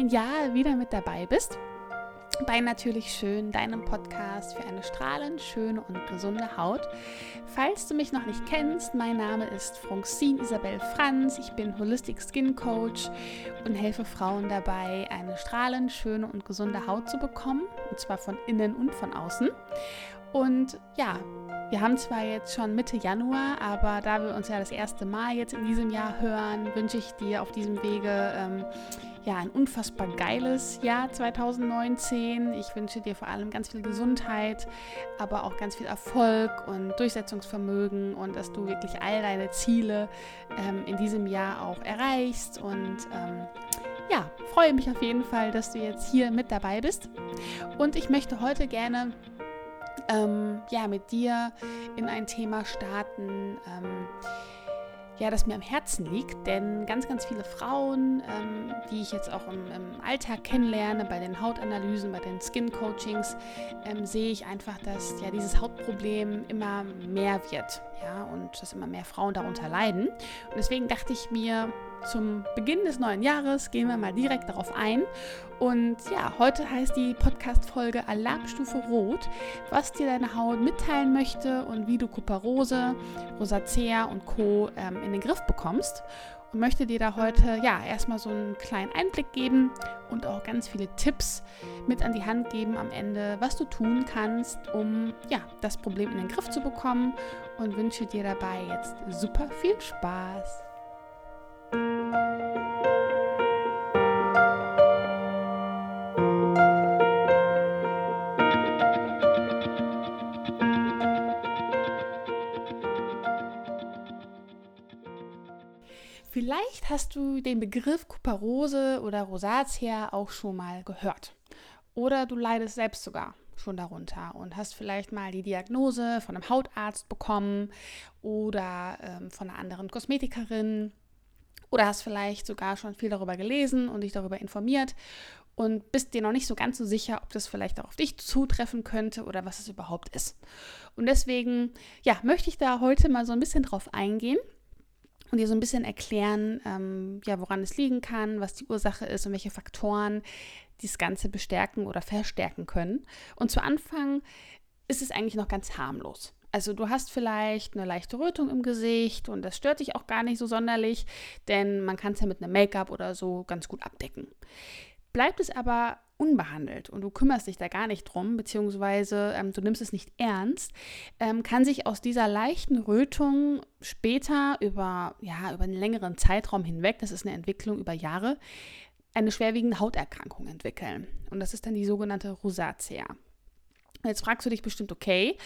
neuen Jahr wieder mit dabei bist. Bei Natürlich Schön, deinem Podcast für eine strahlend schöne und gesunde Haut. Falls du mich noch nicht kennst, mein Name ist Francine Isabel Franz. Ich bin Holistic Skin Coach und helfe Frauen dabei, eine strahlend schöne und gesunde Haut zu bekommen. Und zwar von innen und von außen. Und ja, wir haben zwar jetzt schon Mitte Januar, aber da wir uns ja das erste Mal jetzt in diesem Jahr hören, wünsche ich dir auf diesem Wege ähm, ja ein unfassbar geiles Jahr 2019. Ich wünsche dir vor allem ganz viel Gesundheit, aber auch ganz viel Erfolg und Durchsetzungsvermögen und dass du wirklich all deine Ziele ähm, in diesem Jahr auch erreichst und ähm, ja, freue mich auf jeden Fall, dass du jetzt hier mit dabei bist. Und ich möchte heute gerne ähm, ja, mit dir in ein Thema starten, ähm, ja, das mir am Herzen liegt. Denn ganz, ganz viele Frauen, ähm, die ich jetzt auch im, im, Alltag kennenlerne, bei den Hautanalysen, bei den Skin-Coachings, ähm, sehe ich einfach, dass ja dieses Hautproblem immer mehr wird. Ja, und dass immer mehr Frauen darunter leiden. Und deswegen dachte ich mir, zum Beginn des neuen Jahres gehen wir mal direkt darauf ein. Und ja, heute heißt die Podcast-Folge Alarmstufe Rot, was dir deine Haut mitteilen möchte und wie du Kuparose, Rosacea und Co. Ähm, in den Griff bekommst. Und möchte dir da heute ja erstmal so einen kleinen Einblick geben und auch ganz viele Tipps mit an die Hand geben am Ende, was du tun kannst, um ja das Problem in den Griff zu bekommen. Und wünsche dir dabei jetzt super viel Spaß. Vielleicht hast du den Begriff Kuparose oder Rosatia auch schon mal gehört. Oder du leidest selbst sogar schon darunter und hast vielleicht mal die Diagnose von einem Hautarzt bekommen oder ähm, von einer anderen Kosmetikerin oder hast vielleicht sogar schon viel darüber gelesen und dich darüber informiert und bist dir noch nicht so ganz so sicher, ob das vielleicht auch auf dich zutreffen könnte oder was es überhaupt ist. Und deswegen, ja, möchte ich da heute mal so ein bisschen drauf eingehen und dir so ein bisschen erklären, ähm, ja, woran es liegen kann, was die Ursache ist und welche Faktoren das Ganze bestärken oder verstärken können. Und zu Anfang ist es eigentlich noch ganz harmlos. Also du hast vielleicht eine leichte Rötung im Gesicht und das stört dich auch gar nicht so sonderlich, denn man kann es ja mit einem Make-up oder so ganz gut abdecken. Bleibt es aber unbehandelt und du kümmerst dich da gar nicht drum, beziehungsweise ähm, du nimmst es nicht ernst, ähm, kann sich aus dieser leichten Rötung später über, ja, über einen längeren Zeitraum hinweg, das ist eine Entwicklung über Jahre, eine schwerwiegende Hauterkrankung entwickeln. Und das ist dann die sogenannte Rosacea. Jetzt fragst du dich bestimmt, okay,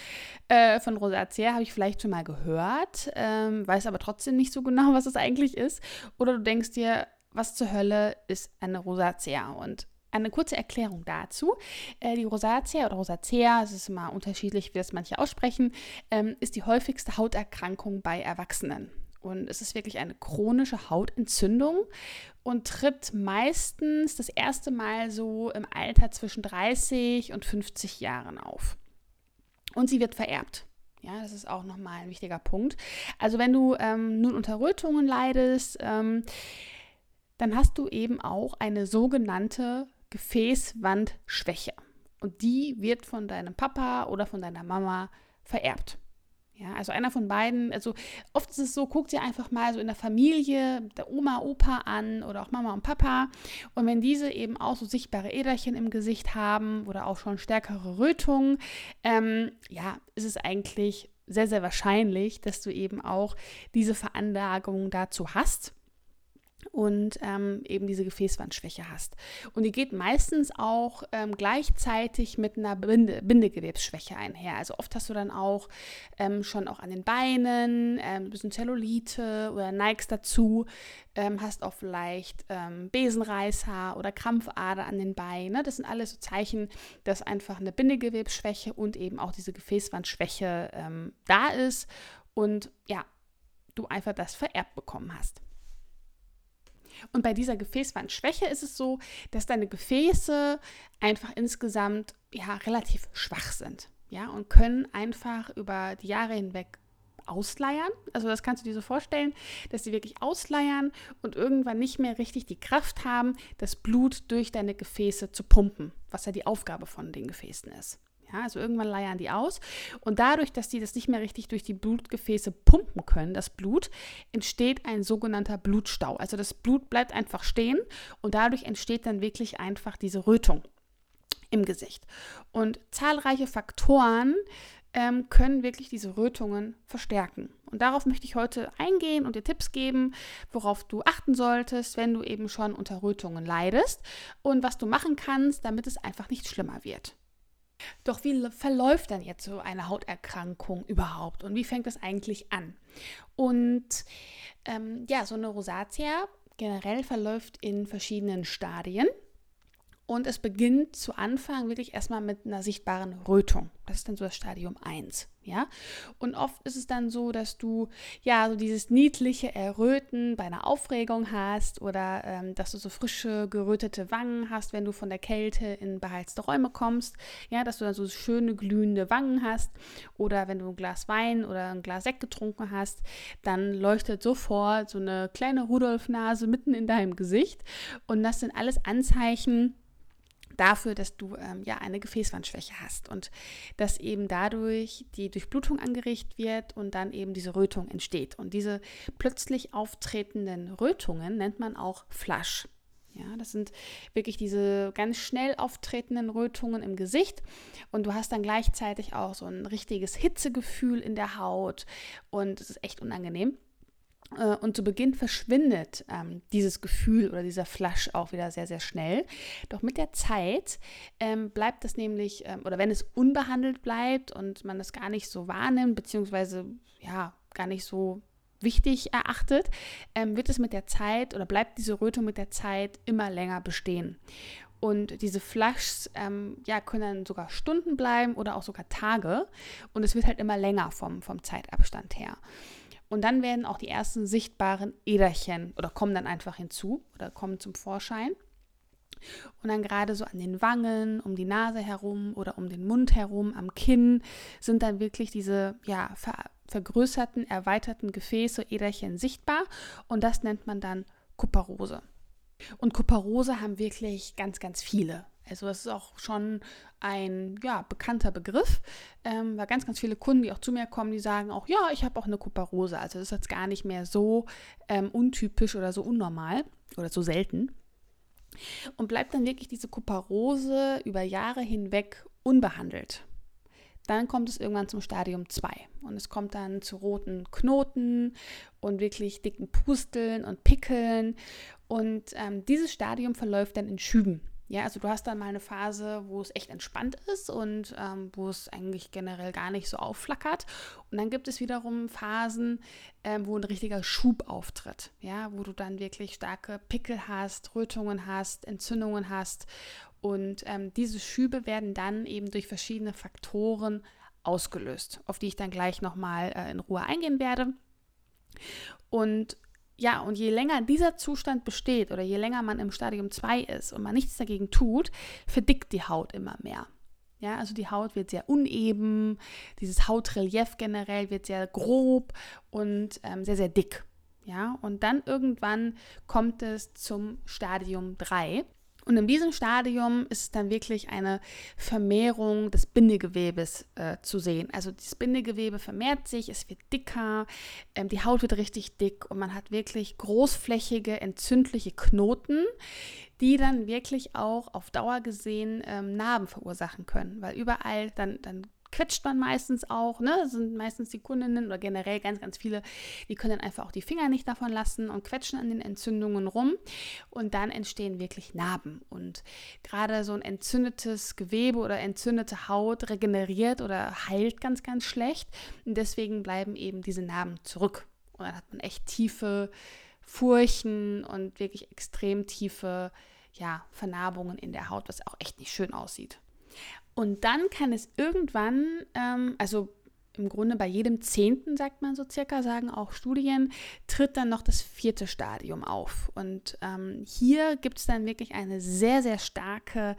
äh, von Rosacea habe ich vielleicht schon mal gehört, ähm, weiß aber trotzdem nicht so genau, was es eigentlich ist. Oder du denkst dir, was zur Hölle ist eine Rosacea? Und eine kurze Erklärung dazu. Äh, die Rosacea oder Rosacea, es ist immer unterschiedlich, wie das manche aussprechen, ähm, ist die häufigste Hauterkrankung bei Erwachsenen. Und es ist wirklich eine chronische Hautentzündung und tritt meistens das erste Mal so im Alter zwischen 30 und 50 Jahren auf. Und sie wird vererbt. Ja, das ist auch nochmal ein wichtiger Punkt. Also wenn du ähm, nun unter Rötungen leidest, ähm, dann hast du eben auch eine sogenannte Gefäßwandschwäche. Und die wird von deinem Papa oder von deiner Mama vererbt. Ja, also einer von beiden, also oft ist es so, guckt ihr einfach mal so in der Familie der Oma, Opa an oder auch Mama und Papa. Und wenn diese eben auch so sichtbare Äderchen im Gesicht haben oder auch schon stärkere Rötungen, ähm, ja, ist es eigentlich sehr, sehr wahrscheinlich, dass du eben auch diese Veranlagung dazu hast und ähm, eben diese Gefäßwandschwäche hast. Und die geht meistens auch ähm, gleichzeitig mit einer Binde Bindegewebsschwäche einher. Also oft hast du dann auch ähm, schon auch an den Beinen ähm, ein bisschen Zellulite oder neigst dazu, ähm, hast auch vielleicht ähm, Besenreißer oder Krampfader an den Beinen. Das sind alles so Zeichen, dass einfach eine Bindegewebsschwäche und eben auch diese Gefäßwandschwäche da ist und ja, du einfach das vererbt bekommen hast. Und bei dieser Gefäßwandschwäche ist es so, dass deine Gefäße einfach insgesamt ja relativ schwach sind, ja, und können einfach über die Jahre hinweg ausleiern. Also das kannst du dir so vorstellen, dass sie wirklich ausleiern und irgendwann nicht mehr richtig die Kraft haben, das Blut durch deine Gefäße zu pumpen, was ja die Aufgabe von den Gefäßen ist. Ja, also irgendwann leiern die aus. Und dadurch, dass die das nicht mehr richtig durch die Blutgefäße pumpen können, das Blut, entsteht ein sogenannter Blutstau. Also das Blut bleibt einfach stehen und dadurch entsteht dann wirklich einfach diese Rötung im Gesicht. Und zahlreiche Faktoren ähm, können wirklich diese Rötungen verstärken. Und darauf möchte ich heute eingehen und dir Tipps geben, worauf du achten solltest, wenn du eben schon unter Rötungen leidest und was du machen kannst, damit es einfach nicht schlimmer wird. Doch wie verläuft dann jetzt so eine Hauterkrankung überhaupt und wie fängt das eigentlich an? Und ähm, ja, so eine Rosatia generell verläuft in verschiedenen Stadien. Und es beginnt zu Anfang wirklich erstmal mit einer sichtbaren Rötung. Das ist dann so das Stadium 1. Ja? Und oft ist es dann so, dass du ja so dieses niedliche Erröten bei einer Aufregung hast oder ähm, dass du so frische, gerötete Wangen hast, wenn du von der Kälte in beheizte Räume kommst. Ja, dass du dann so schöne, glühende Wangen hast. Oder wenn du ein Glas Wein oder ein Glas Sekt getrunken hast, dann leuchtet sofort so eine kleine Rudolfnase mitten in deinem Gesicht. Und das sind alles Anzeichen, dafür, dass du ähm, ja eine Gefäßwandschwäche hast und dass eben dadurch die Durchblutung angeregt wird und dann eben diese Rötung entsteht. Und diese plötzlich auftretenden Rötungen nennt man auch Flush. Ja, das sind wirklich diese ganz schnell auftretenden Rötungen im Gesicht und du hast dann gleichzeitig auch so ein richtiges Hitzegefühl in der Haut und es ist echt unangenehm. Äh, und zu Beginn verschwindet ähm, dieses Gefühl oder dieser Flash auch wieder sehr, sehr schnell. Doch mit der Zeit ähm, bleibt das nämlich, ähm, oder wenn es unbehandelt bleibt und man das gar nicht so wahrnimmt, beziehungsweise ja, gar nicht so wichtig erachtet, ähm, wird es mit der Zeit oder bleibt diese Rötung mit der Zeit immer länger bestehen. Und diese Flushs ähm, ja, können dann sogar Stunden bleiben oder auch sogar Tage. Und es wird halt immer länger vom, vom Zeitabstand her. Und dann werden auch die ersten sichtbaren Äderchen oder kommen dann einfach hinzu oder kommen zum Vorschein. Und dann gerade so an den Wangen, um die Nase herum oder um den Mund herum, am Kinn sind dann wirklich diese ja, ver vergrößerten, erweiterten Gefäße, Äderchen sichtbar. Und das nennt man dann Kuparose. Und Kuparose haben wirklich ganz, ganz viele. Also es ist auch schon ein ja, bekannter Begriff, ähm, weil ganz, ganz viele Kunden, die auch zu mir kommen, die sagen auch, ja, ich habe auch eine Kuparose. Also das ist jetzt gar nicht mehr so ähm, untypisch oder so unnormal oder so selten. Und bleibt dann wirklich diese Kuparose über Jahre hinweg unbehandelt. Dann kommt es irgendwann zum Stadium 2 und es kommt dann zu roten Knoten und wirklich dicken Pusteln und Pickeln. Und ähm, dieses Stadium verläuft dann in Schüben. Ja, also du hast dann mal eine Phase, wo es echt entspannt ist und ähm, wo es eigentlich generell gar nicht so aufflackert. Und dann gibt es wiederum Phasen, ähm, wo ein richtiger Schub auftritt. Ja, wo du dann wirklich starke Pickel hast, Rötungen hast, Entzündungen hast. Und ähm, diese Schübe werden dann eben durch verschiedene Faktoren ausgelöst, auf die ich dann gleich nochmal äh, in Ruhe eingehen werde. Und ja, und je länger dieser Zustand besteht oder je länger man im Stadium 2 ist und man nichts dagegen tut, verdickt die Haut immer mehr. Ja, also die Haut wird sehr uneben, dieses Hautrelief generell wird sehr grob und ähm, sehr, sehr dick. Ja, und dann irgendwann kommt es zum Stadium 3. Und in diesem Stadium ist dann wirklich eine Vermehrung des Bindegewebes äh, zu sehen. Also das Bindegewebe vermehrt sich, es wird dicker, ähm, die Haut wird richtig dick und man hat wirklich großflächige, entzündliche Knoten, die dann wirklich auch auf Dauer gesehen ähm, Narben verursachen können, weil überall dann, dann quetscht man meistens auch, ne? Das sind meistens die Kundinnen oder generell ganz, ganz viele, die können dann einfach auch die Finger nicht davon lassen und quetschen an den Entzündungen rum und dann entstehen wirklich Narben. Und gerade so ein entzündetes Gewebe oder entzündete Haut regeneriert oder heilt ganz, ganz schlecht und deswegen bleiben eben diese Narben zurück. Und dann hat man echt tiefe Furchen und wirklich extrem tiefe ja, Vernarbungen in der Haut, was auch echt nicht schön aussieht. Und dann kann es irgendwann, ähm, also im Grunde bei jedem Zehnten, sagt man so circa, sagen auch Studien, tritt dann noch das vierte Stadium auf. Und ähm, hier gibt es dann wirklich eine sehr, sehr starke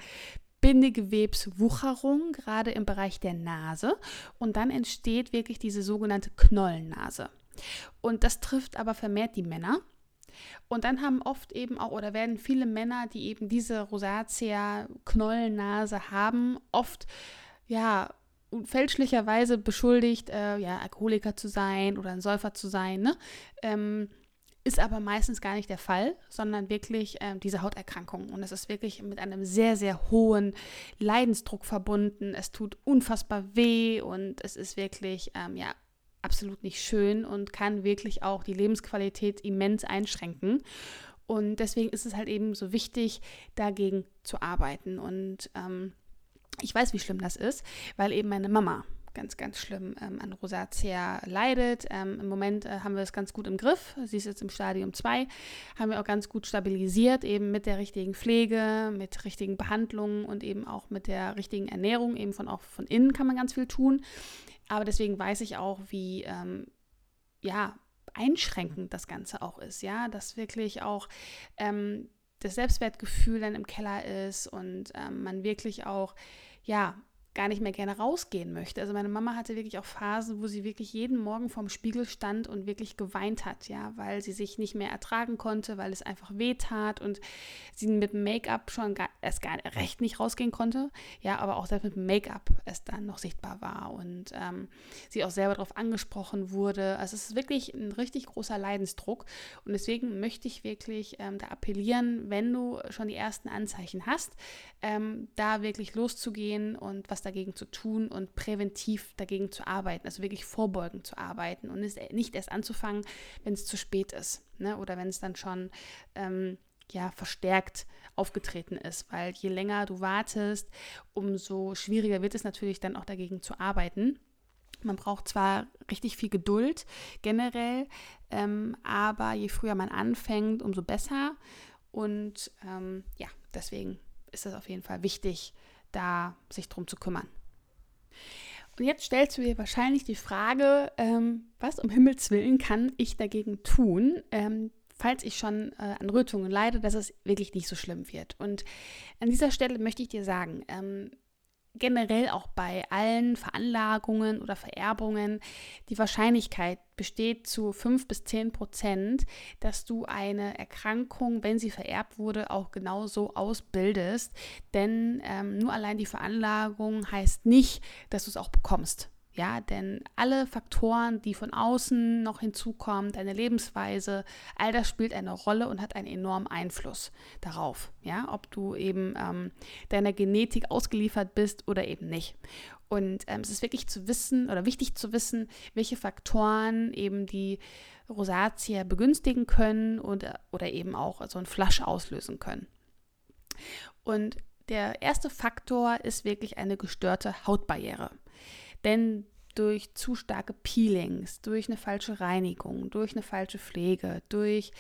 Bindegewebswucherung, gerade im Bereich der Nase. Und dann entsteht wirklich diese sogenannte Knollennase. Und das trifft aber vermehrt die Männer. Und dann haben oft eben auch oder werden viele Männer, die eben diese Rosatia-Knollennase haben, oft ja fälschlicherweise beschuldigt, äh, ja, Alkoholiker zu sein oder ein Säufer zu sein. Ne? Ähm, ist aber meistens gar nicht der Fall, sondern wirklich äh, diese Hauterkrankung. Und es ist wirklich mit einem sehr, sehr hohen Leidensdruck verbunden. Es tut unfassbar weh und es ist wirklich, ähm, ja, absolut nicht schön und kann wirklich auch die Lebensqualität immens einschränken. Und deswegen ist es halt eben so wichtig, dagegen zu arbeiten. Und ähm, ich weiß, wie schlimm das ist, weil eben meine Mama ganz, ganz schlimm ähm, an Rosatia leidet. Ähm, Im Moment äh, haben wir es ganz gut im Griff. Sie ist jetzt im Stadium 2. Haben wir auch ganz gut stabilisiert, eben mit der richtigen Pflege, mit richtigen Behandlungen und eben auch mit der richtigen Ernährung. Eben von auch von innen kann man ganz viel tun. Aber deswegen weiß ich auch, wie ähm, ja, einschränkend das Ganze auch ist. Ja, dass wirklich auch ähm, das Selbstwertgefühl dann im Keller ist und ähm, man wirklich auch ja gar nicht mehr gerne rausgehen möchte. Also meine Mama hatte wirklich auch Phasen, wo sie wirklich jeden Morgen vorm Spiegel stand und wirklich geweint hat, ja, weil sie sich nicht mehr ertragen konnte, weil es einfach weh tat und sie mit Make-up schon gar, erst gar recht nicht rausgehen konnte, ja, aber auch selbst mit Make-up es dann noch sichtbar war und ähm, sie auch selber darauf angesprochen wurde. Also es ist wirklich ein richtig großer Leidensdruck und deswegen möchte ich wirklich ähm, da appellieren, wenn du schon die ersten Anzeichen hast, ähm, da wirklich loszugehen und was dagegen zu tun und präventiv dagegen zu arbeiten, also wirklich vorbeugend zu arbeiten und nicht erst anzufangen, wenn es zu spät ist ne? oder wenn es dann schon ähm, ja, verstärkt aufgetreten ist, weil je länger du wartest, umso schwieriger wird es natürlich dann auch dagegen zu arbeiten. Man braucht zwar richtig viel Geduld generell, ähm, aber je früher man anfängt, umso besser. Und ähm, ja, deswegen ist es auf jeden Fall wichtig, da sich drum zu kümmern. Und jetzt stellst du dir wahrscheinlich die Frage, ähm, was um Himmels Willen kann ich dagegen tun, ähm, falls ich schon äh, an Rötungen leide, dass es wirklich nicht so schlimm wird. Und an dieser Stelle möchte ich dir sagen, ähm, generell auch bei allen Veranlagungen oder Vererbungen, die Wahrscheinlichkeit besteht zu 5 bis 10 Prozent, dass du eine Erkrankung, wenn sie vererbt wurde, auch genauso ausbildest. Denn ähm, nur allein die Veranlagung heißt nicht, dass du es auch bekommst. Ja, denn alle Faktoren, die von außen noch hinzukommen, deine Lebensweise, all das spielt eine Rolle und hat einen enormen Einfluss darauf, ja, ob du eben ähm, deiner Genetik ausgeliefert bist oder eben nicht. Und ähm, es ist wirklich zu wissen oder wichtig zu wissen, welche Faktoren eben die Rosatia begünstigen können und, oder eben auch so ein Flasch auslösen können. Und der erste Faktor ist wirklich eine gestörte Hautbarriere. Denn durch zu starke Peelings, durch eine falsche Reinigung, durch eine falsche Pflege, durch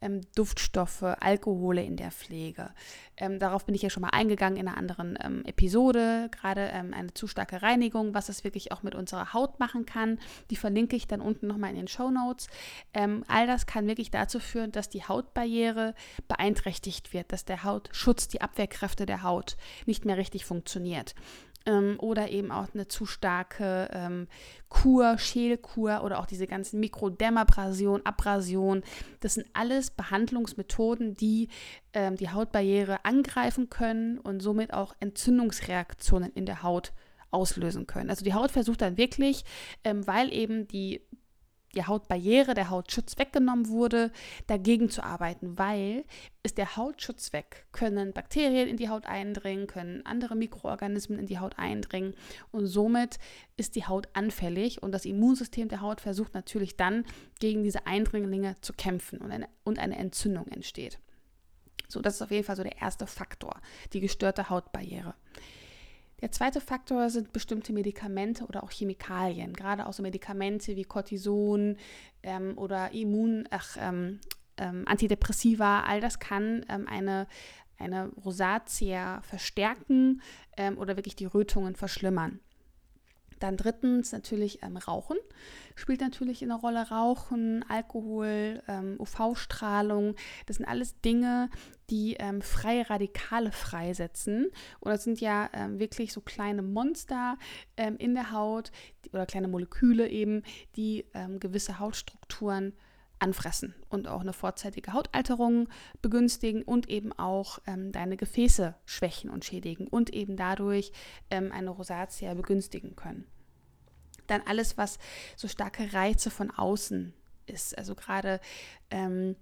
ähm, Duftstoffe, Alkohole in der Pflege. Ähm, darauf bin ich ja schon mal eingegangen in einer anderen ähm, Episode. Gerade ähm, eine zu starke Reinigung, was es wirklich auch mit unserer Haut machen kann. Die verlinke ich dann unten nochmal in den Show Notes. Ähm, all das kann wirklich dazu führen, dass die Hautbarriere beeinträchtigt wird, dass der Hautschutz, die Abwehrkräfte der Haut nicht mehr richtig funktioniert ähm, oder eben auch eine zu starke ähm, Kur, Schälkur oder auch diese ganzen Mikrodermabrasion, Abrasion. Das sind alles Behandlungsmethoden, die ähm, die Hautbarriere angreifen können und somit auch Entzündungsreaktionen in der Haut auslösen können. Also die Haut versucht dann wirklich, ähm, weil eben die die Hautbarriere, der Hautschutz weggenommen wurde, dagegen zu arbeiten, weil ist der Hautschutz weg, können Bakterien in die Haut eindringen, können andere Mikroorganismen in die Haut eindringen und somit ist die Haut anfällig und das Immunsystem der Haut versucht natürlich dann gegen diese Eindringlinge zu kämpfen und eine, und eine Entzündung entsteht. So, das ist auf jeden Fall so der erste Faktor, die gestörte Hautbarriere. Der zweite Faktor sind bestimmte Medikamente oder auch Chemikalien, gerade auch so Medikamente wie Cortison ähm, oder Immun, ach, ähm, ähm, Antidepressiva, all das kann ähm, eine, eine Rosatia verstärken ähm, oder wirklich die Rötungen verschlimmern. Dann drittens natürlich ähm, Rauchen spielt natürlich eine Rolle. Rauchen, Alkohol, ähm, UV-Strahlung, das sind alles Dinge, die ähm, freie Radikale freisetzen. Und das sind ja ähm, wirklich so kleine Monster ähm, in der Haut oder kleine Moleküle eben, die ähm, gewisse Hautstrukturen anfressen und auch eine vorzeitige Hautalterung begünstigen und eben auch ähm, deine Gefäße schwächen und schädigen und eben dadurch ähm, eine Rosatia begünstigen können. Dann alles, was so starke Reize von außen ist, also gerade ähm,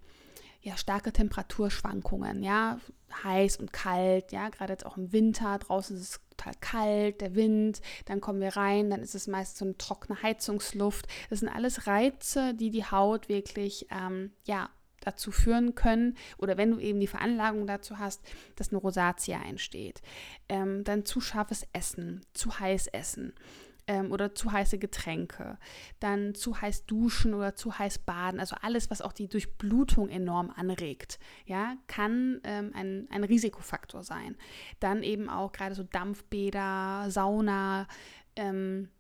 ja, starke Temperaturschwankungen, ja, heiß und kalt, ja, gerade jetzt auch im Winter, draußen ist es total kalt, der Wind, dann kommen wir rein, dann ist es meist so eine trockene Heizungsluft. Das sind alles Reize, die die Haut wirklich, ähm, ja, dazu führen können, oder wenn du eben die Veranlagung dazu hast, dass eine Rosatia entsteht. Ähm, dann zu scharfes Essen, zu heiß essen ähm, oder zu heiße Getränke, dann zu heiß duschen oder zu heiß baden, also alles, was auch die Durchblutung enorm anregt, ja, kann ähm, ein, ein Risikofaktor sein. Dann eben auch gerade so Dampfbäder, Sauna, ähm,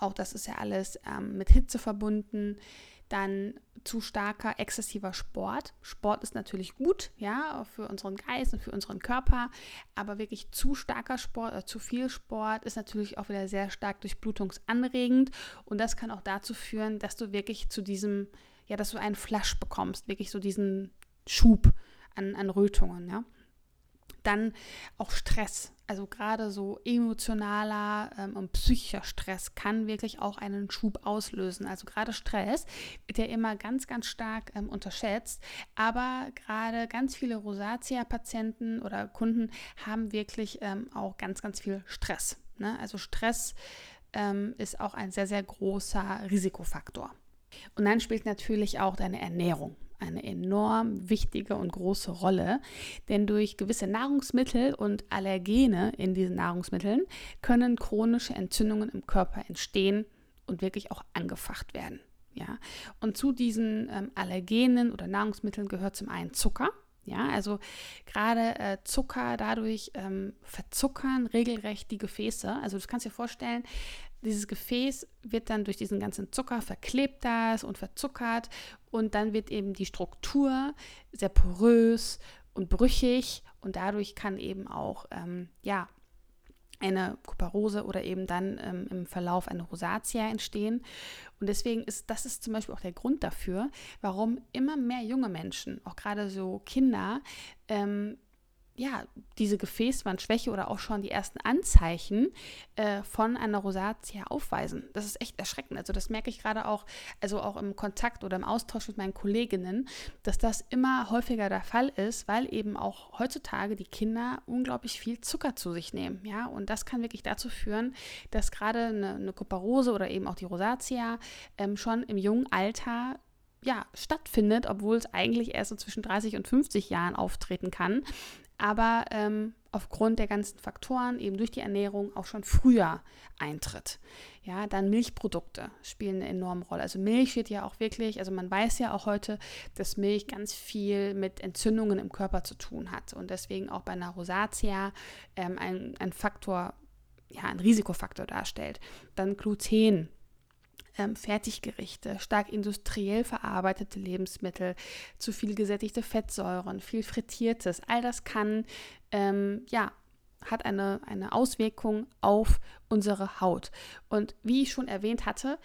auch das ist ja alles ähm, mit Hitze verbunden dann zu starker, exzessiver Sport. Sport ist natürlich gut, ja, für unseren Geist und für unseren Körper, aber wirklich zu starker Sport oder zu viel Sport ist natürlich auch wieder sehr stark durchblutungsanregend und das kann auch dazu führen, dass du wirklich zu diesem, ja, dass du einen Flash bekommst, wirklich so diesen Schub an, an Rötungen, ja. Dann auch Stress. Also gerade so emotionaler ähm, und psychischer Stress kann wirklich auch einen Schub auslösen. Also gerade Stress wird ja immer ganz, ganz stark ähm, unterschätzt. Aber gerade ganz viele Rosatia-Patienten oder Kunden haben wirklich ähm, auch ganz, ganz viel Stress. Ne? Also Stress ähm, ist auch ein sehr, sehr großer Risikofaktor. Und dann spielt natürlich auch deine Ernährung eine enorm wichtige und große Rolle, denn durch gewisse Nahrungsmittel und Allergene in diesen Nahrungsmitteln können chronische Entzündungen im Körper entstehen und wirklich auch angefacht werden. Ja? Und zu diesen ähm, Allergenen oder Nahrungsmitteln gehört zum einen Zucker. Ja, also gerade äh, Zucker dadurch ähm, verzuckern regelrecht die Gefäße. Also du kannst dir vorstellen, dieses Gefäß wird dann durch diesen ganzen Zucker verklebt das und verzuckert und dann wird eben die Struktur sehr porös und brüchig und dadurch kann eben auch ähm, ja eine Kuparose oder eben dann ähm, im Verlauf eine Rosatia entstehen. Und deswegen ist das ist zum Beispiel auch der Grund dafür, warum immer mehr junge Menschen, auch gerade so Kinder, ähm, ja, diese Gefäßwandschwäche oder auch schon die ersten Anzeichen äh, von einer Rosatia aufweisen. Das ist echt erschreckend. Also das merke ich gerade auch, also auch im Kontakt oder im Austausch mit meinen Kolleginnen, dass das immer häufiger der Fall ist, weil eben auch heutzutage die Kinder unglaublich viel Zucker zu sich nehmen. Ja, und das kann wirklich dazu führen, dass gerade eine, eine Kuparose oder eben auch die Rosatia ähm, schon im jungen Alter ja, stattfindet, obwohl es eigentlich erst so zwischen 30 und 50 Jahren auftreten kann aber ähm, aufgrund der ganzen Faktoren, eben durch die Ernährung, auch schon früher eintritt. Ja, dann Milchprodukte spielen eine enorme Rolle. Also Milch wird ja auch wirklich, also man weiß ja auch heute, dass Milch ganz viel mit Entzündungen im Körper zu tun hat und deswegen auch bei einer Rosatia ähm, ein, ein Faktor, ja, ein Risikofaktor darstellt. Dann Gluten ähm, Fertiggerichte, stark industriell verarbeitete Lebensmittel, zu viel gesättigte Fettsäuren, viel Frittiertes, all das kann, ähm, ja, hat eine, eine Auswirkung auf unsere Haut. Und wie ich schon erwähnt hatte,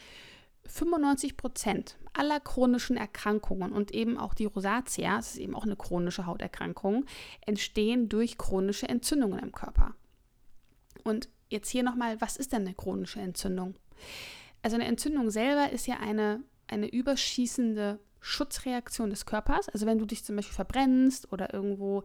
95 Prozent aller chronischen Erkrankungen und eben auch die Rosatia, das ist eben auch eine chronische Hauterkrankung, entstehen durch chronische Entzündungen im Körper. Und jetzt hier nochmal, was ist denn eine chronische Entzündung? Also eine Entzündung selber ist ja eine, eine überschießende Schutzreaktion des Körpers. Also wenn du dich zum Beispiel verbrennst oder irgendwo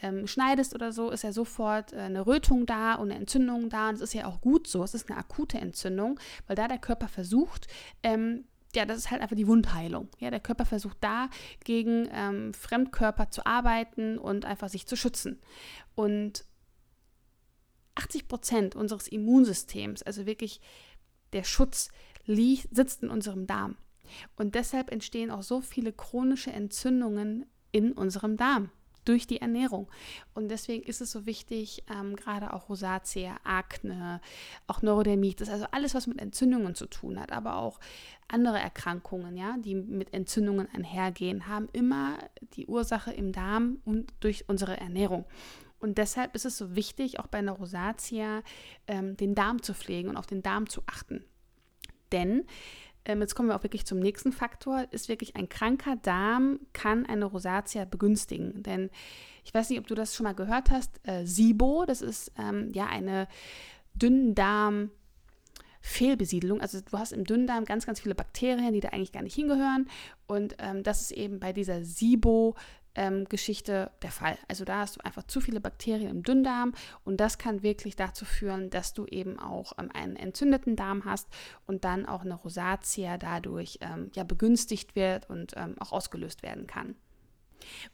ähm, schneidest oder so, ist ja sofort äh, eine Rötung da und eine Entzündung da. Und es ist ja auch gut so. Es ist eine akute Entzündung, weil da der Körper versucht, ähm, ja, das ist halt einfach die Wundheilung. Ja, der Körper versucht da gegen ähm, Fremdkörper zu arbeiten und einfach sich zu schützen. Und 80 Prozent unseres Immunsystems, also wirklich der Schutz sitzt in unserem Darm. Und deshalb entstehen auch so viele chronische Entzündungen in unserem Darm durch die Ernährung. Und deswegen ist es so wichtig, ähm, gerade auch Rosatia, Akne, auch Neurodermitis, also alles, was mit Entzündungen zu tun hat, aber auch andere Erkrankungen, ja, die mit Entzündungen einhergehen, haben immer die Ursache im Darm und durch unsere Ernährung. Und deshalb ist es so wichtig, auch bei einer Rosatia ähm, den Darm zu pflegen und auf den Darm zu achten. Denn ähm, jetzt kommen wir auch wirklich zum nächsten Faktor, ist wirklich ein kranker Darm kann eine Rosatia begünstigen. Denn ich weiß nicht, ob du das schon mal gehört hast, äh, SIBO, das ist ähm, ja eine Dünndarm- Fehlbesiedelung. Also du hast im Dünndarm ganz, ganz viele Bakterien, die da eigentlich gar nicht hingehören. Und ähm, das ist eben bei dieser SIBO ähm, Geschichte der Fall. Also da hast du einfach zu viele Bakterien im Dünndarm und das kann wirklich dazu führen, dass du eben auch ähm, einen entzündeten Darm hast und dann auch eine Rosatia dadurch ähm, ja begünstigt wird und ähm, auch ausgelöst werden kann.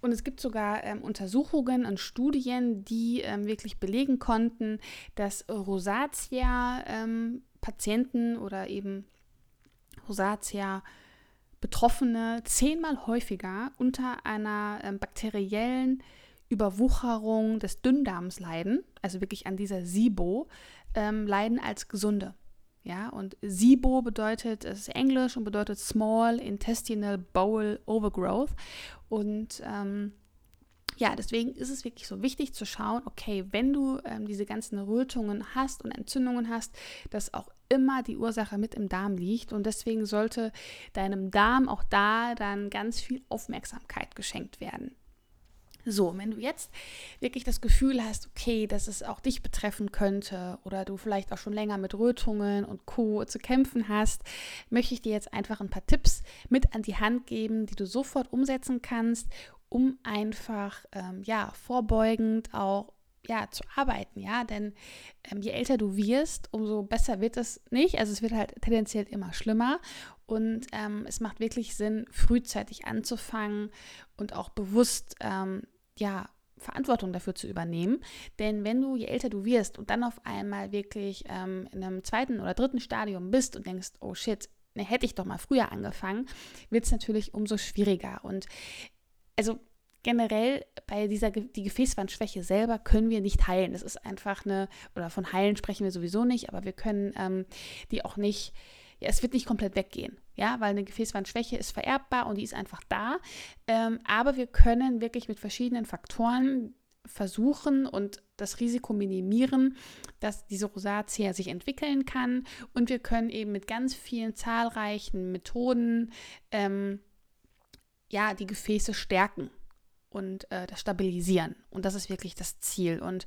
Und es gibt sogar ähm, Untersuchungen und Studien, die ähm, wirklich belegen konnten, dass Rosatia-Patienten ähm, oder eben Rosatia Betroffene zehnmal häufiger unter einer ähm, bakteriellen Überwucherung des Dünndarms leiden, also wirklich an dieser SIBO, ähm, leiden als Gesunde. Ja, und SIBO bedeutet, es ist Englisch und bedeutet Small Intestinal Bowel Overgrowth. Und ähm, ja, deswegen ist es wirklich so wichtig zu schauen, okay, wenn du ähm, diese ganzen Rötungen hast und Entzündungen hast, dass auch immer die Ursache mit im Darm liegt und deswegen sollte deinem Darm auch da dann ganz viel Aufmerksamkeit geschenkt werden. So, wenn du jetzt wirklich das Gefühl hast, okay, dass es auch dich betreffen könnte oder du vielleicht auch schon länger mit Rötungen und Co. zu kämpfen hast, möchte ich dir jetzt einfach ein paar Tipps mit an die Hand geben, die du sofort umsetzen kannst, um einfach ähm, ja vorbeugend auch ja, zu arbeiten, ja, denn ähm, je älter du wirst, umso besser wird es nicht. Also es wird halt tendenziell immer schlimmer und ähm, es macht wirklich Sinn, frühzeitig anzufangen und auch bewusst, ähm, ja, Verantwortung dafür zu übernehmen. Denn wenn du, je älter du wirst und dann auf einmal wirklich ähm, in einem zweiten oder dritten Stadium bist und denkst, oh shit, ne, hätte ich doch mal früher angefangen, wird es natürlich umso schwieriger. Und also generell bei dieser die Gefäßwandschwäche selber können wir nicht heilen. Das ist einfach eine, oder von heilen sprechen wir sowieso nicht, aber wir können ähm, die auch nicht, ja, es wird nicht komplett weggehen, ja, weil eine Gefäßwandschwäche ist vererbbar und die ist einfach da. Ähm, aber wir können wirklich mit verschiedenen Faktoren versuchen und das Risiko minimieren, dass diese Rosatia sich entwickeln kann. Und wir können eben mit ganz vielen zahlreichen Methoden ähm, ja, die Gefäße stärken und äh, das Stabilisieren. Und das ist wirklich das Ziel. Und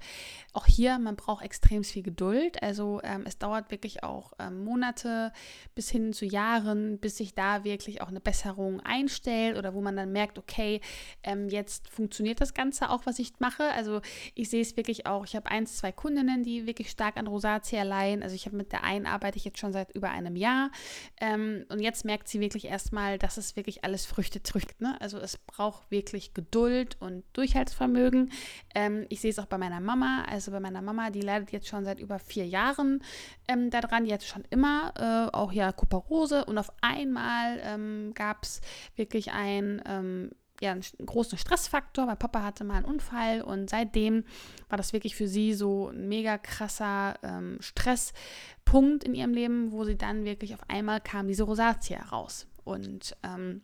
auch hier, man braucht extrem viel Geduld. Also ähm, es dauert wirklich auch ähm, Monate bis hin zu Jahren, bis sich da wirklich auch eine Besserung einstellt oder wo man dann merkt, okay, ähm, jetzt funktioniert das Ganze auch, was ich mache. Also ich sehe es wirklich auch. Ich habe eins, zwei Kundinnen, die wirklich stark an Rosatia leiden. Also ich habe mit der einen arbeite ich jetzt schon seit über einem Jahr. Ähm, und jetzt merkt sie wirklich erstmal, dass es wirklich alles Früchte drückt. Ne? Also es braucht wirklich Geduld und Durchhaltsvermögen. Ähm, ich sehe es auch bei meiner Mama. Also bei meiner Mama, die leidet jetzt schon seit über vier Jahren ähm, daran, jetzt schon immer, äh, auch ja Kuparose. Und auf einmal ähm, gab es wirklich ein ähm, ja, einen großen Stressfaktor, weil Papa hatte mal einen Unfall und seitdem war das wirklich für sie so ein mega krasser ähm, Stresspunkt in ihrem Leben, wo sie dann wirklich auf einmal kam diese Rosatia raus. Und ähm,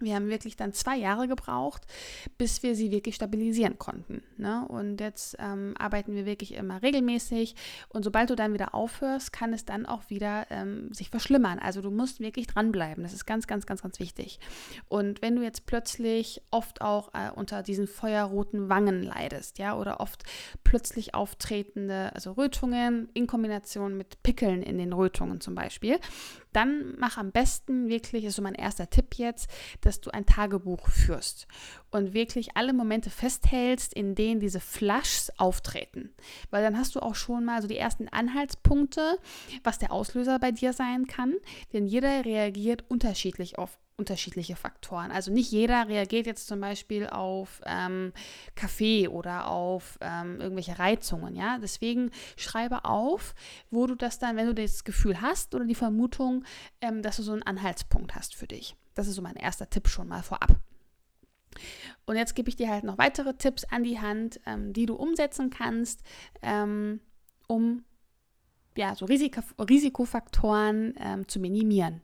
wir haben wirklich dann zwei Jahre gebraucht, bis wir sie wirklich stabilisieren konnten. Ne? Und jetzt ähm, arbeiten wir wirklich immer regelmäßig. Und sobald du dann wieder aufhörst, kann es dann auch wieder ähm, sich verschlimmern. Also du musst wirklich dranbleiben. Das ist ganz, ganz, ganz, ganz wichtig. Und wenn du jetzt plötzlich oft auch äh, unter diesen feuerroten Wangen leidest, ja, oder oft plötzlich auftretende, also Rötungen in Kombination mit Pickeln in den Rötungen zum Beispiel, dann mach am besten wirklich, ist so mein erster Tipp jetzt, dass du ein Tagebuch führst und wirklich alle Momente festhältst, in denen diese Flushs auftreten. Weil dann hast du auch schon mal so die ersten Anhaltspunkte, was der Auslöser bei dir sein kann. Denn jeder reagiert unterschiedlich auf unterschiedliche Faktoren. Also nicht jeder reagiert jetzt zum Beispiel auf ähm, Kaffee oder auf ähm, irgendwelche Reizungen. Ja, deswegen schreibe auf, wo du das dann, wenn du das Gefühl hast oder die Vermutung, ähm, dass du so einen Anhaltspunkt hast für dich. Das ist so mein erster Tipp schon mal vorab. Und jetzt gebe ich dir halt noch weitere Tipps an die Hand, ähm, die du umsetzen kannst, ähm, um ja, so Risiko Risikofaktoren ähm, zu minimieren.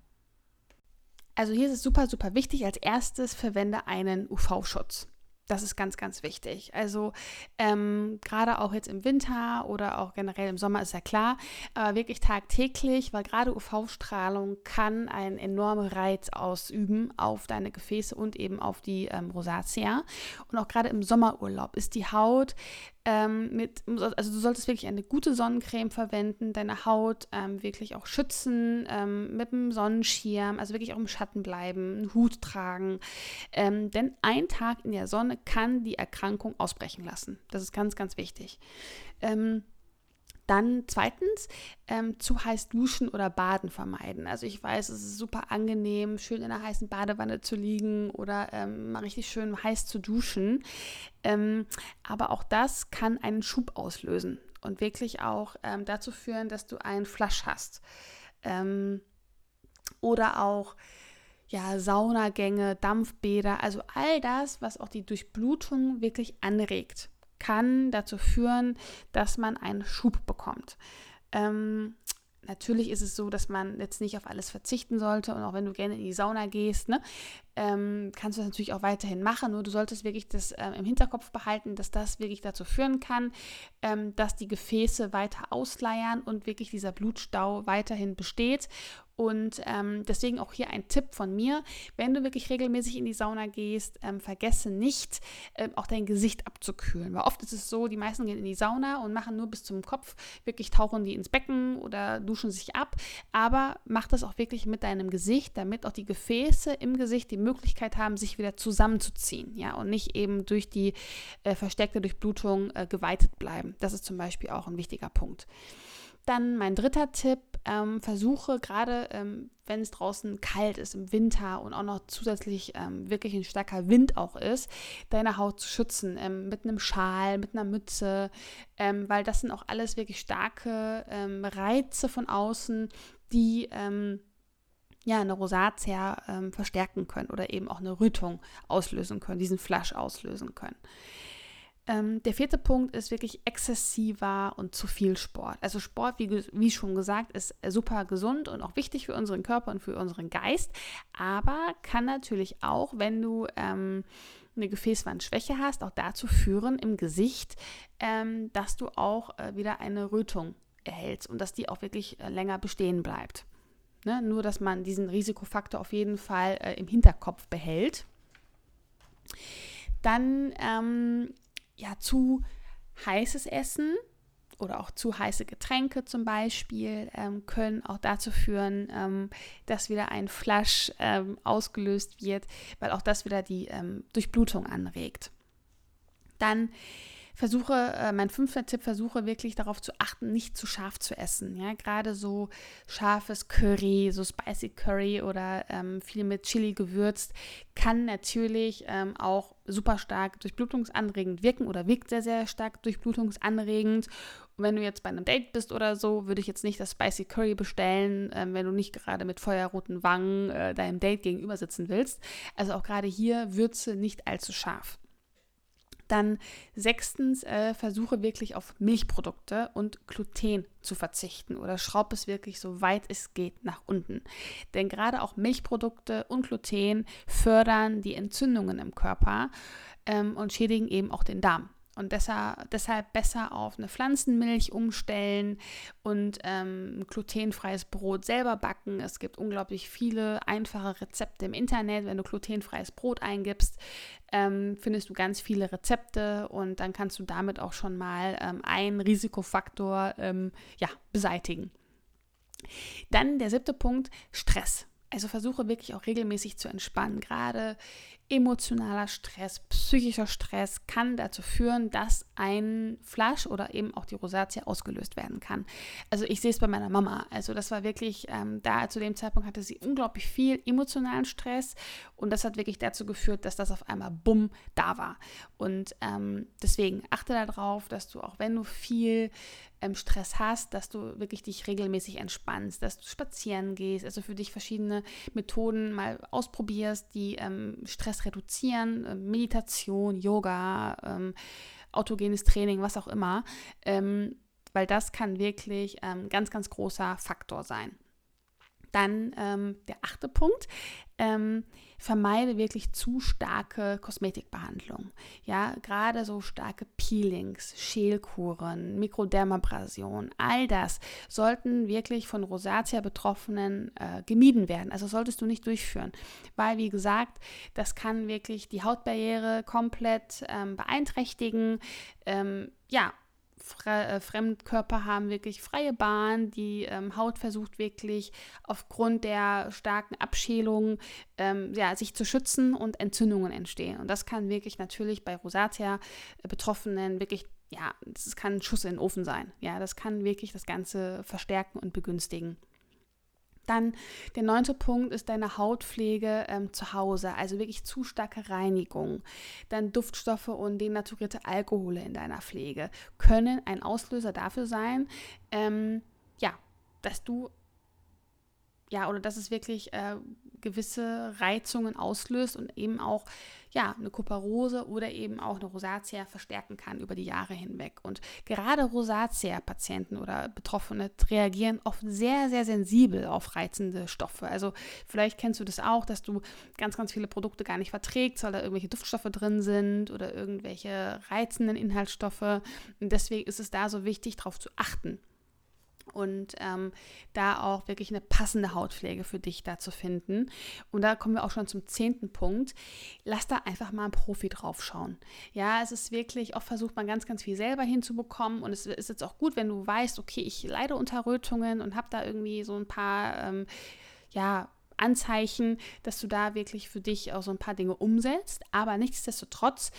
Also hier ist es super, super wichtig. Als erstes verwende einen UV-Schutz. Das ist ganz, ganz wichtig. Also ähm, gerade auch jetzt im Winter oder auch generell im Sommer ist ja klar, aber wirklich tagtäglich, weil gerade UV-Strahlung kann einen enormen Reiz ausüben auf deine Gefäße und eben auf die ähm, Rosatia. Und auch gerade im Sommerurlaub ist die Haut ähm, mit, also du solltest wirklich eine gute Sonnencreme verwenden, deine Haut ähm, wirklich auch schützen ähm, mit einem Sonnenschirm, also wirklich auch im Schatten bleiben, einen Hut tragen. Ähm, denn ein Tag in der Sonne kann die Erkrankung ausbrechen lassen. Das ist ganz, ganz wichtig. Ähm, dann zweitens, ähm, zu heiß duschen oder baden vermeiden. Also ich weiß, es ist super angenehm, schön in einer heißen Badewanne zu liegen oder ähm, mal richtig schön heiß zu duschen. Ähm, aber auch das kann einen Schub auslösen und wirklich auch ähm, dazu führen, dass du einen Flasch hast. Ähm, oder auch ja, Saunagänge, Dampfbäder, also all das, was auch die Durchblutung wirklich anregt kann dazu führen, dass man einen Schub bekommt. Ähm, natürlich ist es so, dass man jetzt nicht auf alles verzichten sollte und auch wenn du gerne in die Sauna gehst, ne, ähm, kannst du das natürlich auch weiterhin machen. Nur du solltest wirklich das ähm, im Hinterkopf behalten, dass das wirklich dazu führen kann, ähm, dass die Gefäße weiter ausleiern und wirklich dieser Blutstau weiterhin besteht und ähm, deswegen auch hier ein Tipp von mir, wenn du wirklich regelmäßig in die Sauna gehst, ähm, vergesse nicht, ähm, auch dein Gesicht abzukühlen. Weil oft ist es so, die meisten gehen in die Sauna und machen nur bis zum Kopf, wirklich tauchen die ins Becken oder duschen sich ab. Aber mach das auch wirklich mit deinem Gesicht, damit auch die Gefäße im Gesicht die Möglichkeit haben, sich wieder zusammenzuziehen. Ja, und nicht eben durch die äh, verstärkte Durchblutung äh, geweitet bleiben. Das ist zum Beispiel auch ein wichtiger Punkt. Dann mein dritter Tipp, ähm, versuche gerade, ähm, wenn es draußen kalt ist im Winter und auch noch zusätzlich ähm, wirklich ein starker Wind auch ist, deine Haut zu schützen ähm, mit einem Schal, mit einer Mütze, ähm, weil das sind auch alles wirklich starke ähm, Reize von außen, die ja, eine Rosatia verstärken können oder eben auch eine Rötung auslösen können, diesen Flasch auslösen können. Ähm, der vierte Punkt ist wirklich exzessiver und zu viel Sport. Also Sport, wie, wie schon gesagt, ist super gesund und auch wichtig für unseren Körper und für unseren Geist, aber kann natürlich auch, wenn du ähm, eine Gefäßwandschwäche hast, auch dazu führen im Gesicht, ähm, dass du auch äh, wieder eine Rötung erhältst und dass die auch wirklich äh, länger bestehen bleibt. Ne? Nur, dass man diesen Risikofaktor auf jeden Fall äh, im Hinterkopf behält. Dann ähm, ja, zu heißes Essen oder auch zu heiße Getränke zum Beispiel ähm, können auch dazu führen, ähm, dass wieder ein Flasch ähm, ausgelöst wird, weil auch das wieder die ähm, Durchblutung anregt. Dann versuche, äh, mein fünfter Tipp, versuche wirklich darauf zu achten, nicht zu scharf zu essen. Ja, gerade so scharfes Curry, so spicy Curry oder ähm, viel mit Chili gewürzt, kann natürlich ähm, auch super stark durchblutungsanregend wirken oder wirkt sehr, sehr stark durchblutungsanregend. Und wenn du jetzt bei einem Date bist oder so, würde ich jetzt nicht das Spicy Curry bestellen, ähm, wenn du nicht gerade mit feuerroten Wangen äh, deinem Date gegenüber sitzen willst. Also auch gerade hier Würze nicht allzu scharf. Dann sechstens, äh, versuche wirklich auf Milchprodukte und Gluten zu verzichten oder schraub es wirklich so weit es geht nach unten. Denn gerade auch Milchprodukte und Gluten fördern die Entzündungen im Körper ähm, und schädigen eben auch den Darm. Und deshalb, deshalb besser auf eine Pflanzenmilch umstellen und ähm, glutenfreies Brot selber backen. Es gibt unglaublich viele einfache Rezepte im Internet. Wenn du glutenfreies Brot eingibst, ähm, findest du ganz viele Rezepte und dann kannst du damit auch schon mal ähm, einen Risikofaktor ähm, ja, beseitigen. Dann der siebte Punkt, Stress. Also versuche wirklich auch regelmäßig zu entspannen. Gerade emotionaler Stress, psychischer Stress kann dazu führen, dass ein Flasch oder eben auch die Rosatia ausgelöst werden kann. Also ich sehe es bei meiner Mama. Also das war wirklich, ähm, da zu dem Zeitpunkt hatte sie unglaublich viel emotionalen Stress und das hat wirklich dazu geführt, dass das auf einmal bumm da war. Und ähm, deswegen achte darauf, dass du auch wenn du viel ähm, Stress hast, dass du wirklich dich regelmäßig entspannst, dass du spazieren gehst, also für dich verschiedene Methoden mal ausprobierst, die ähm, Stress Reduzieren, äh, Meditation, Yoga, ähm, autogenes Training, was auch immer, ähm, weil das kann wirklich ähm, ganz, ganz großer Faktor sein. Dann ähm, der achte Punkt. Vermeide wirklich zu starke Kosmetikbehandlungen. Ja, gerade so starke Peelings, Schälkuren, Mikrodermabrasion, all das sollten wirklich von Rosatia-Betroffenen äh, gemieden werden. Also solltest du nicht durchführen, weil wie gesagt, das kann wirklich die Hautbarriere komplett ähm, beeinträchtigen. Ähm, ja, Fre äh, Fremdkörper haben wirklich freie Bahn. Die ähm, Haut versucht wirklich aufgrund der starken Abschälung ähm, ja, sich zu schützen und Entzündungen entstehen. Und das kann wirklich natürlich bei Rosatia-Betroffenen wirklich, ja, das kann ein Schuss in den Ofen sein. Ja, das kann wirklich das Ganze verstärken und begünstigen. Dann der neunte Punkt ist deine Hautpflege ähm, zu Hause, also wirklich zu starke Reinigung. Dann Duftstoffe und denaturierte Alkohole in deiner Pflege können ein Auslöser dafür sein, ähm, ja, dass du ja, oder dass es wirklich äh, gewisse Reizungen auslöst und eben auch ja, eine Kuparose oder eben auch eine Rosatia verstärken kann über die Jahre hinweg. Und gerade Rosatia-Patienten oder Betroffene reagieren oft sehr, sehr sensibel auf reizende Stoffe. Also vielleicht kennst du das auch, dass du ganz, ganz viele Produkte gar nicht verträgst, weil da irgendwelche Duftstoffe drin sind oder irgendwelche reizenden Inhaltsstoffe. Und deswegen ist es da so wichtig, darauf zu achten und ähm, da auch wirklich eine passende Hautpflege für dich da zu finden. Und da kommen wir auch schon zum zehnten Punkt. Lass da einfach mal einen Profi drauf schauen. Ja, es ist wirklich, oft versucht man ganz, ganz viel selber hinzubekommen und es ist jetzt auch gut, wenn du weißt, okay, ich leide unter Rötungen und habe da irgendwie so ein paar, ähm, ja, Anzeichen, dass du da wirklich für dich auch so ein paar Dinge umsetzt. Aber nichtsdestotrotz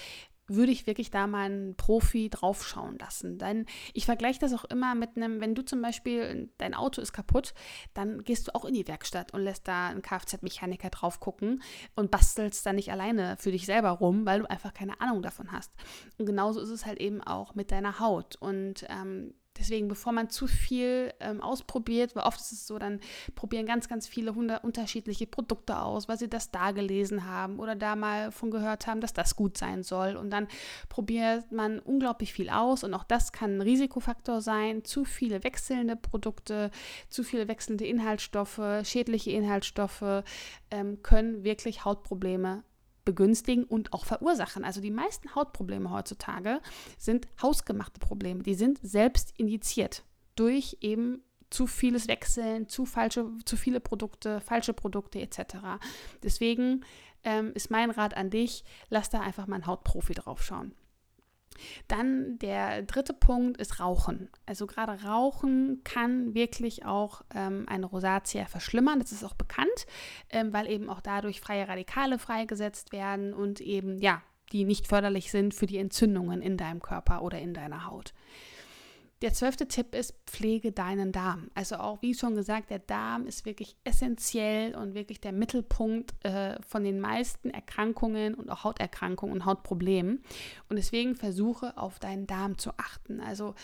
würde ich wirklich da mal einen Profi draufschauen lassen. Denn ich vergleiche das auch immer mit einem, wenn du zum Beispiel, dein Auto ist kaputt, dann gehst du auch in die Werkstatt und lässt da einen Kfz-Mechaniker drauf gucken und bastelst da nicht alleine für dich selber rum, weil du einfach keine Ahnung davon hast. Und genauso ist es halt eben auch mit deiner Haut. Und ähm, Deswegen, bevor man zu viel ähm, ausprobiert, weil oft ist es so, dann probieren ganz, ganz viele unterschiedliche Produkte aus, weil sie das da gelesen haben oder da mal von gehört haben, dass das gut sein soll. Und dann probiert man unglaublich viel aus und auch das kann ein Risikofaktor sein. Zu viele wechselnde Produkte, zu viele wechselnde Inhaltsstoffe, schädliche Inhaltsstoffe ähm, können wirklich Hautprobleme begünstigen und auch verursachen. Also die meisten Hautprobleme heutzutage sind hausgemachte Probleme. Die sind selbst indiziert durch eben zu vieles Wechseln, zu falsche, zu viele Produkte, falsche Produkte etc. Deswegen ähm, ist mein Rat an dich, lass da einfach mal einen Hautprofi drauf schauen. Dann der dritte Punkt ist Rauchen. Also gerade Rauchen kann wirklich auch ähm, eine Rosatia verschlimmern. Das ist auch bekannt, ähm, weil eben auch dadurch freie Radikale freigesetzt werden und eben ja, die nicht förderlich sind für die Entzündungen in deinem Körper oder in deiner Haut. Der zwölfte Tipp ist, pflege deinen Darm. Also auch, wie schon gesagt, der Darm ist wirklich essentiell und wirklich der Mittelpunkt äh, von den meisten Erkrankungen und auch Hauterkrankungen und Hautproblemen. Und deswegen versuche auf deinen Darm zu achten. Also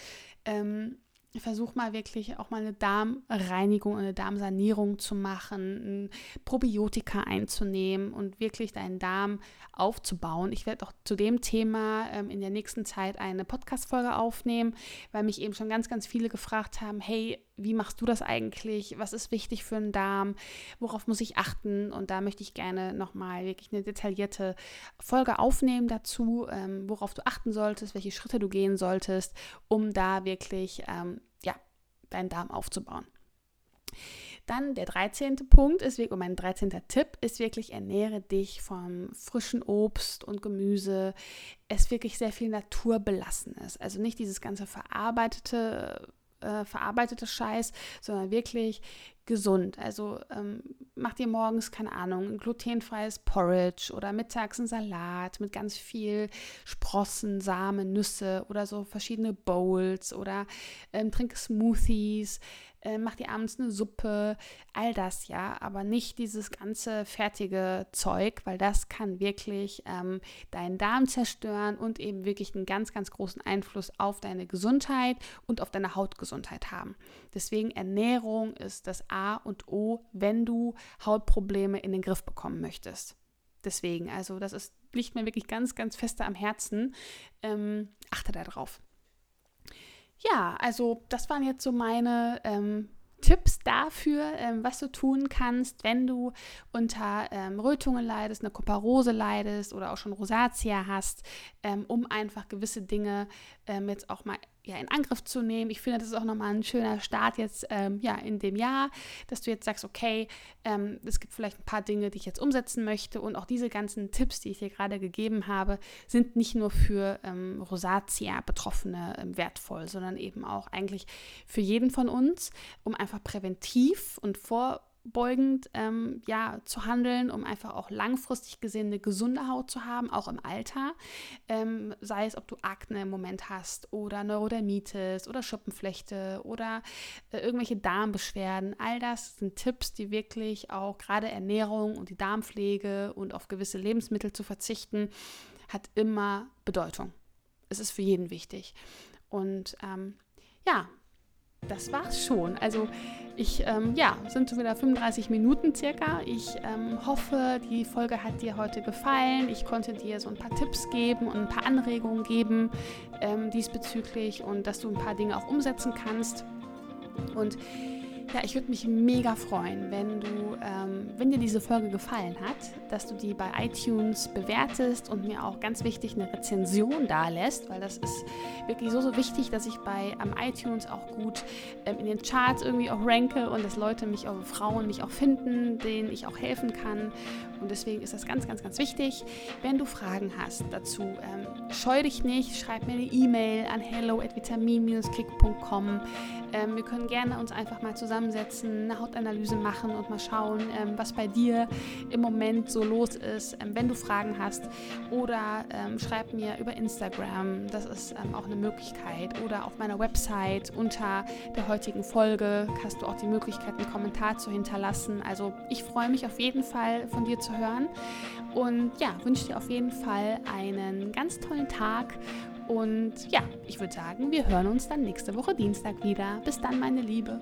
ähm, versuch mal wirklich auch mal eine Darmreinigung, eine Darmsanierung zu machen, Probiotika einzunehmen und wirklich deinen Darm aufzubauen. Ich werde auch zu dem Thema ähm, in der nächsten Zeit eine Podcast-Folge aufnehmen, weil mich eben schon ganz, ganz viele gefragt haben, hey, wie machst du das eigentlich? Was ist wichtig für einen Darm? Worauf muss ich achten? Und da möchte ich gerne nochmal wirklich eine detaillierte Folge aufnehmen dazu, ähm, worauf du achten solltest, welche Schritte du gehen solltest, um da wirklich ähm, ja, deinen Darm aufzubauen. Dann der 13. Punkt ist, und mein 13. Tipp ist wirklich, ernähre dich vom frischen Obst und Gemüse. Es wirklich sehr viel naturbelassenes. Also nicht dieses ganze verarbeitete äh, verarbeitete Scheiß, sondern wirklich gesund. Also ähm, mach dir morgens, keine Ahnung, ein glutenfreies Porridge oder mittags ein Salat mit ganz viel Sprossen, Samen, Nüsse oder so verschiedene Bowls oder ähm, trink Smoothies äh, mach dir abends eine Suppe, all das ja, aber nicht dieses ganze fertige Zeug, weil das kann wirklich ähm, deinen Darm zerstören und eben wirklich einen ganz, ganz großen Einfluss auf deine Gesundheit und auf deine Hautgesundheit haben. Deswegen Ernährung ist das A und O, wenn du Hautprobleme in den Griff bekommen möchtest. deswegen, also das ist, liegt mir wirklich ganz, ganz fester am Herzen. Ähm, achte da drauf. Ja, also das waren jetzt so meine ähm, Tipps dafür, ähm, was du tun kannst, wenn du unter ähm, Rötungen leidest, eine Kuparose leidest oder auch schon Rosatia hast, ähm, um einfach gewisse Dinge ähm, jetzt auch mal ja, in Angriff zu nehmen. Ich finde, das ist auch nochmal ein schöner Start jetzt ähm, ja, in dem Jahr, dass du jetzt sagst, okay, ähm, es gibt vielleicht ein paar Dinge, die ich jetzt umsetzen möchte und auch diese ganzen Tipps, die ich dir gerade gegeben habe, sind nicht nur für ähm, Rosatia-Betroffene ähm, wertvoll, sondern eben auch eigentlich für jeden von uns, um einfach präventiv und vor beugend ähm, ja, zu handeln, um einfach auch langfristig gesehen eine gesunde Haut zu haben, auch im Alter. Ähm, sei es, ob du Akne im Moment hast oder Neurodermitis oder Schuppenflechte oder äh, irgendwelche Darmbeschwerden. All das sind Tipps, die wirklich auch gerade Ernährung und die Darmpflege und auf gewisse Lebensmittel zu verzichten, hat immer Bedeutung. Es ist für jeden wichtig. Und ähm, ja, das war's schon. Also ich, ähm, ja, sind schon wieder 35 Minuten circa. Ich ähm, hoffe, die Folge hat dir heute gefallen. Ich konnte dir so ein paar Tipps geben und ein paar Anregungen geben ähm, diesbezüglich und dass du ein paar Dinge auch umsetzen kannst. Und ja, ich würde mich mega freuen, wenn du, wenn dir diese Folge gefallen hat, dass du die bei iTunes bewertest und mir auch ganz wichtig eine Rezension da lässt, weil das ist wirklich so, so wichtig, dass ich bei am iTunes auch gut ähm, in den Charts irgendwie auch ranke und dass Leute mich, auch Frauen mich auch finden, denen ich auch helfen kann. Und deswegen ist das ganz, ganz, ganz wichtig. Wenn du Fragen hast dazu, ähm, scheu dich nicht, schreib mir eine E-Mail an hello at vitamin-kick.com. Ähm, wir können gerne uns einfach mal zusammensetzen, eine Hautanalyse machen und mal schauen, ähm, was bei dir im Moment so los ist, ähm, wenn du Fragen hast. Oder ähm, schreib mir über Instagram, das ist ähm, auch eine Möglichkeit. Oder auf meiner Website unter der heutigen Folge hast du auch die Möglichkeit, einen Kommentar zu hinterlassen. Also ich freue mich auf jeden Fall von dir zu hören und ja, wünsche dir auf jeden Fall einen ganz tollen Tag und ja, ich würde sagen, wir hören uns dann nächste Woche Dienstag wieder. Bis dann, meine Liebe.